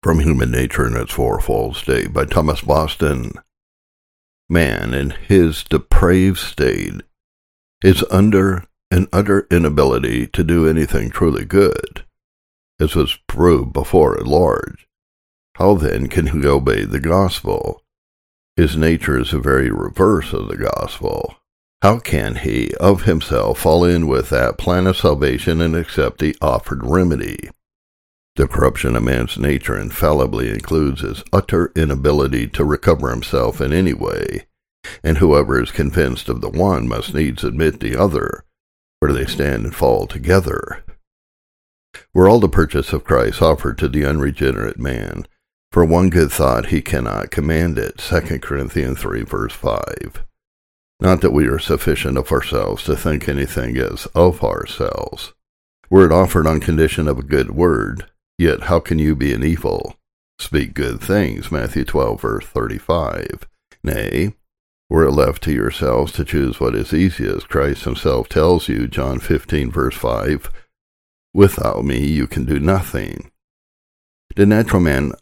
From Human Nature in its Fourfold State by Thomas Boston. Man, in his depraved state, is under an utter inability to do anything truly good, as was proved before at large. How then can he obey the gospel? His nature is the very reverse of the gospel. How can he of himself fall in with that plan of salvation and accept the offered remedy? The corruption of man's nature infallibly includes his utter inability to recover himself in any way, and whoever is convinced of the one must needs admit the other, for they stand and fall together. Were all the purchase of Christ offered to the unregenerate man, for one good thought he cannot command it. 2 Corinthians 3 verse 5. Not that we are sufficient of ourselves to think anything as of ourselves. Were it offered on condition of a good word, Yet how can you be an evil? Speak good things, Matthew 12, verse 35. Nay, were it left to yourselves to choose what is easiest, Christ himself tells you, John 15, verse 5, Without me you can do nothing. The natural man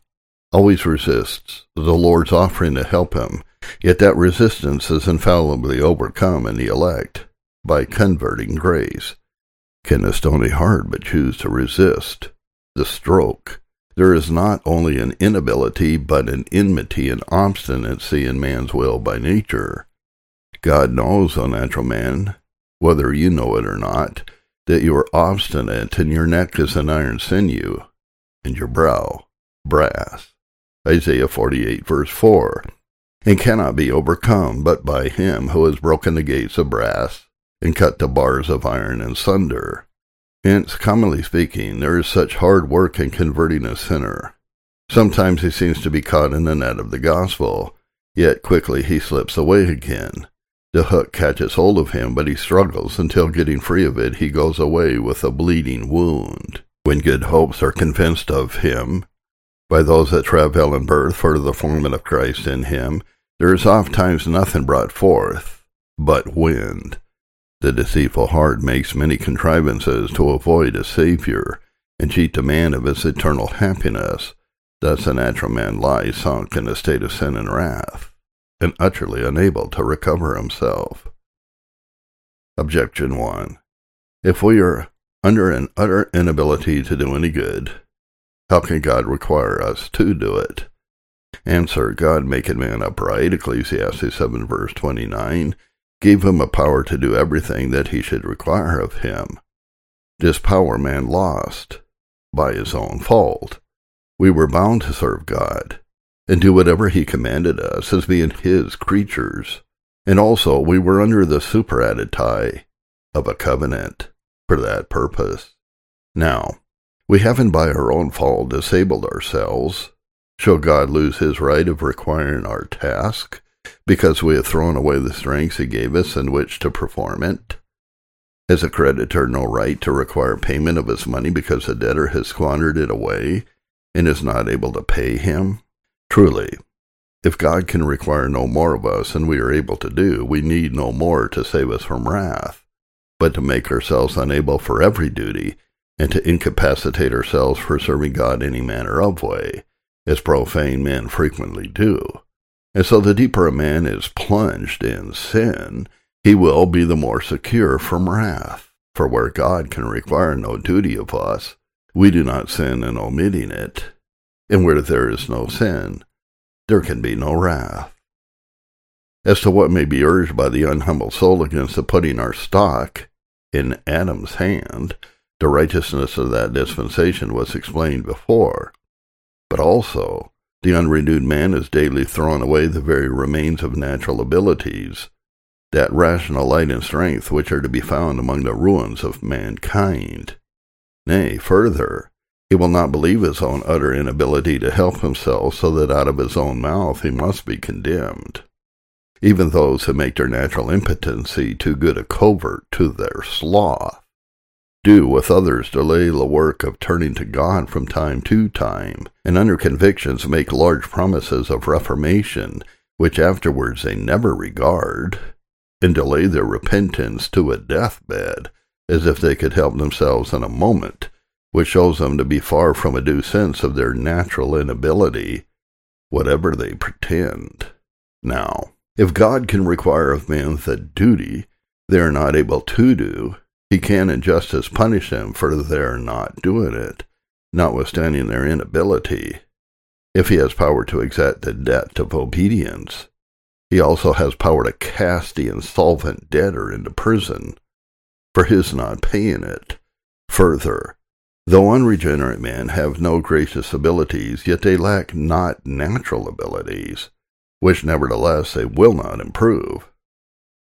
always resists the Lord's offering to help him, yet that resistance is infallibly overcome in the elect by converting grace. Can a stony heart but choose to resist? The stroke. There is not only an inability, but an enmity and obstinacy in man's will by nature. God knows, O natural man, whether you know it or not, that you are obstinate, and your neck is an iron sinew, and your brow brass. Isaiah 48, verse 4, and cannot be overcome but by him who has broken the gates of brass and cut the bars of iron in sunder. Hence, commonly speaking, there is such hard work in converting a sinner. Sometimes he seems to be caught in the net of the gospel, yet quickly he slips away again. The hook catches hold of him, but he struggles until getting free of it, he goes away with a bleeding wound. When good hopes are convinced of him, by those that travail in birth for the forming of Christ in him, there is oft times nothing brought forth but wind. The deceitful heart makes many contrivances to avoid a Saviour, and cheat the man of his eternal happiness. Thus the natural man lies sunk in a state of sin and wrath, and utterly unable to recover himself. Objection 1. If we are under an utter inability to do any good, how can God require us to do it? Answer, God maketh man upright, Ecclesiastes 7 verse 29, gave him a power to do everything that he should require of him. This power man lost by his own fault. We were bound to serve God and do whatever he commanded us as being his creatures. And also we were under the superadded tie of a covenant for that purpose. Now, we haven't by our own fault disabled ourselves. Shall God lose his right of requiring our task because we have thrown away the strength he gave us in which to perform it? Has a creditor no right to require payment of his money because the debtor has squandered it away and is not able to pay him? Truly, if God can require no more of us than we are able to do, we need no more to save us from wrath, but to make ourselves unable for every duty, and to incapacitate ourselves for serving God any manner of way, as profane men frequently do. And so the deeper a man is plunged in sin, he will be the more secure from wrath. For where God can require no duty of us, we do not sin in omitting it. And where there is no sin, there can be no wrath. As to what may be urged by the unhumble soul against the putting our stock in Adam's hand, the righteousness of that dispensation was explained before. But also, the unrenewed man is daily throwing away the very remains of natural abilities, that rational light and strength which are to be found among the ruins of mankind. Nay, further, he will not believe his own utter inability to help himself, so that out of his own mouth he must be condemned. Even those who make their natural impotency too good a covert to their sloth do with others delay the work of turning to God from time to time, and under convictions make large promises of reformation, which afterwards they never regard, and delay their repentance to a deathbed, as if they could help themselves in a moment, which shows them to be far from a due sense of their natural inability, whatever they pretend. Now, if God can require of man the duty they are not able to do, he can in justice punish them for their not doing it, notwithstanding their inability. If he has power to exact the debt of obedience, he also has power to cast the insolvent debtor into prison for his not paying it. Further, though unregenerate men have no gracious abilities, yet they lack not natural abilities, which nevertheless they will not improve.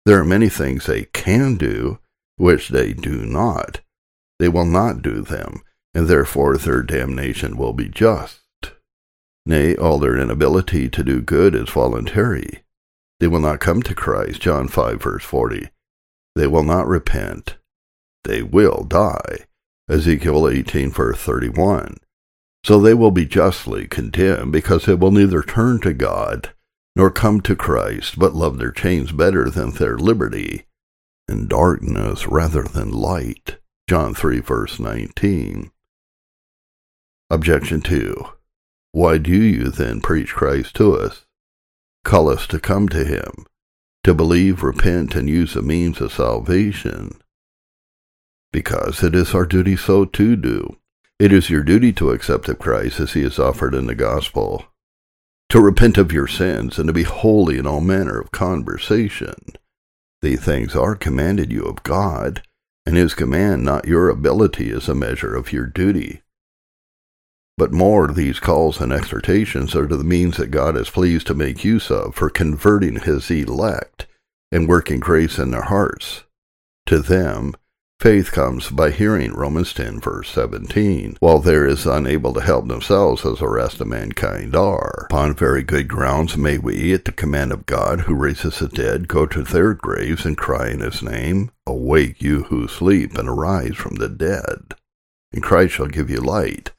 There are many things they can do, which they do not. They will not do them, and therefore their damnation will be just. Nay, all their inability to do good is voluntary. They will not come to Christ, John 5, verse 40. They will not repent. They will die, Ezekiel 18, verse 31. So they will be justly condemned because they will neither turn to God nor come to Christ, but love their chains better than their liberty, and darkness rather than light. John 3, verse 19. Objection 2. Why do you then preach Christ to us? Call us to come to him, to believe, repent, and use the means of salvation. Because it is our duty so to do. It is your duty to accept of Christ as he is offered in the gospel, to repent of your sins, and to be holy in all manner of conversation. These things are commanded you of God, and his command, not your ability, is a measure of your duty. But more, these calls and exhortations are to the means that God is pleased to make use of for converting his elect and working grace in their hearts. To them, faith comes by hearing Romans 10 verse 17, while there is unable to help themselves as the rest of mankind are. Upon very good grounds may we, at the command of God who raises the dead, go to their graves and cry in his name, Awake you who sleep, and arise from the dead, and Christ shall give you light.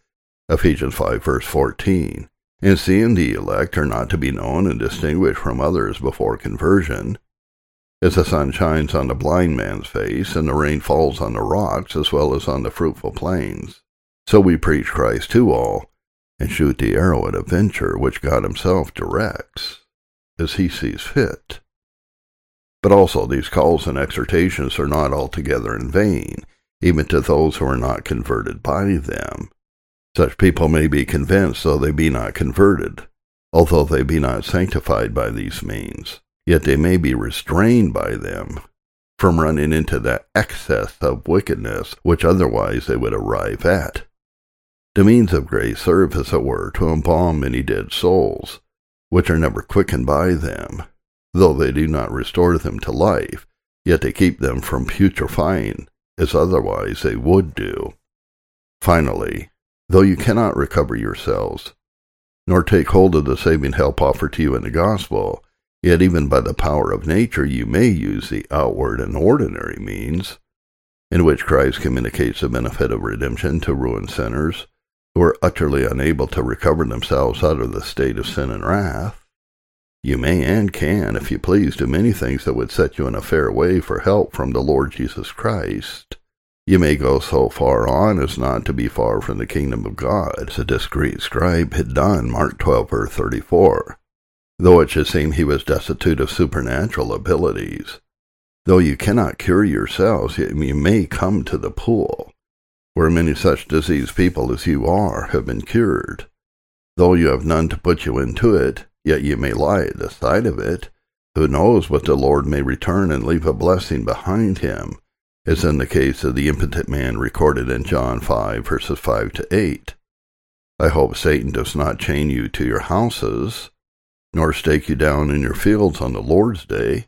Ephesians 5, verse 14. And seeing the elect are not to be known and distinguished from others before conversion, as the sun shines on the blind man's face and the rain falls on the rocks as well as on the fruitful plains, so we preach Christ to all, and shoot the arrow at a venture which God Himself directs, as He sees fit. But also these calls and exhortations are not altogether in vain, even to those who are not converted by them. Such people may be convinced, though they be not converted, although they be not sanctified by these means, yet they may be restrained by them from running into that excess of wickedness which otherwise they would arrive at. The means of grace serve, as it were, to embalm many dead souls, which are never quickened by them, though they do not restore them to life, yet they keep them from putrefying, as otherwise they would do. Finally, though you cannot recover yourselves, nor take hold of the saving help offered to you in the gospel, yet even by the power of nature you may use the outward and ordinary means, in which Christ communicates the benefit of redemption to ruined sinners who are utterly unable to recover themselves out of the state of sin and wrath. You may and can, if you please, do many things that would set you in a fair way for help from the Lord Jesus Christ. You may go so far on as not to be far from the kingdom of God, as a discreet scribe had done, Mark 12, verse 34, though it should seem he was destitute of supernatural abilities. Though you cannot cure yourselves, yet you may come to the pool, where many such diseased people as you are have been cured. Though you have none to put you into it, yet you may lie at the side of it. Who knows what the Lord may return and leave a blessing behind him, as in the case of the impotent man recorded in John 5, verses 5 to 8. I hope Satan does not chain you to your houses, nor stake you down in your fields on the Lord's day,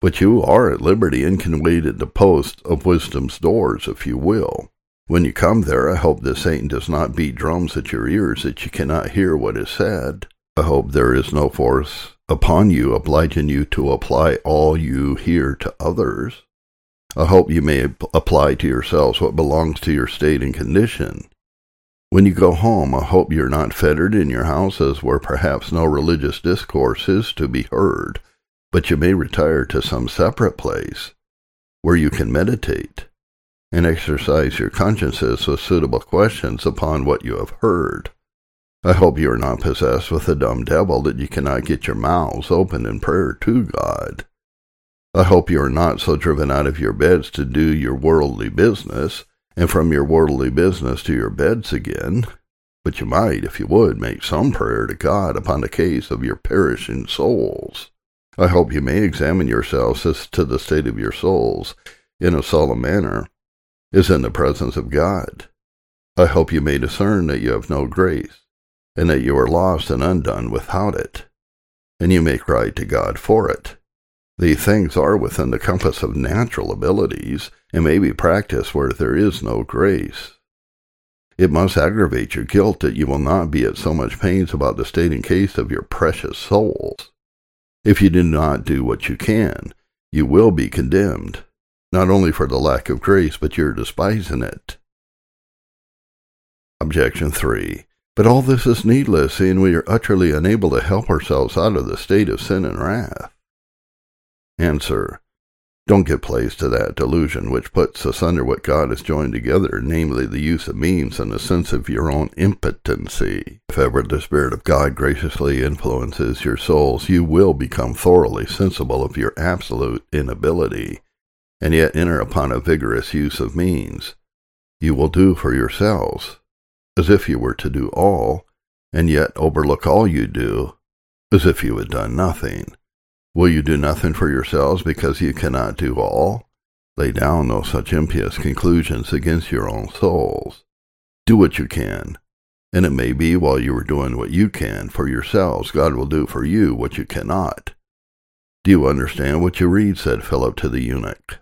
but you are at liberty and can wait at the post of wisdom's doors, if you will. When you come there, I hope that Satan does not beat drums at your ears that you cannot hear what is said. I hope there is no force upon you obliging you to apply all you hear to others. I hope you may apply to yourselves what belongs to your state and condition. When you go home, I hope you're not fettered in your houses where perhaps no religious discourse is to be heard, but you may retire to some separate place where you can meditate. and exercise your consciences with suitable questions upon what you have heard. I hope you are not possessed with a dumb devil that you cannot get your mouths open in prayer to God. I hope you are not so driven out of your beds to do your worldly business, and from your worldly business to your beds again. But you might, if you would, make some prayer to God upon the case of your perishing souls. I hope you may examine yourselves as to the state of your souls in a solemn manner, as in the presence of God. I hope you may discern that you have no grace, and that you are lost and undone without it, and you may cry to God for it. These things are within the compass of natural abilities, and may be practiced where there is no grace. It must aggravate your guilt that you will not be at so much pains about the state and case of your precious souls. If you do not do what you can, you will be condemned, not only for the lack of grace, but your despising it. Objection 3. But all this is needless, seeing we are utterly unable to help ourselves out of the state of sin and wrath. Answer. Don't give place to that delusion which puts asunder what God has joined together, namely the use of means and the sense of your own impotency. If ever the Spirit of God graciously influences your souls, you will become thoroughly sensible of your absolute inability, and yet enter upon a vigorous use of means. You will do for yourselves as if you were to do all, and yet overlook all you do, as if you had done nothing. Will you do nothing for yourselves because you cannot do all? Lay down no such impious conclusions against your own souls. Do what you can, and it may be while you are doing what you can for yourselves, God will do for you what you cannot. Do you understand what you read? said Philip to the eunuch.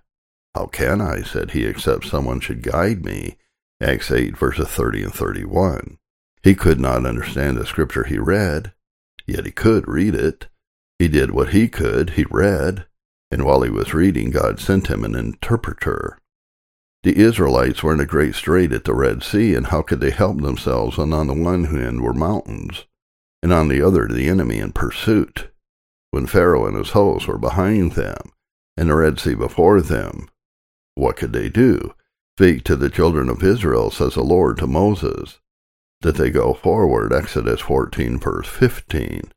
How can I, said he, except someone should guide me? Acts 8, verses 30 and 31. He could not understand the scripture he read, yet he could read it. He did what he could, he read, and while he was reading, God sent him an interpreter. The Israelites were in a great strait at the Red Sea, and how could they help themselves when on the one hand were mountains, and on the other the enemy in pursuit? When Pharaoh and his hosts were behind them, and the Red Sea before them, what could they do? Speak to the children of Israel, says the Lord to Moses, that they go forward. Exodus 14, verse 15.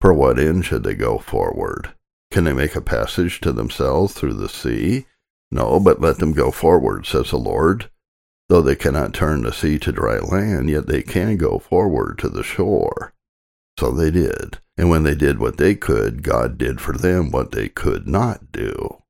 For what end should they go forward? Can they make a passage to themselves through the sea? No, but let them go forward, says the Lord. Though they cannot turn the sea to dry land, yet they can go forward to the shore. So they did. And when they did what they could, God did for them what they could not do.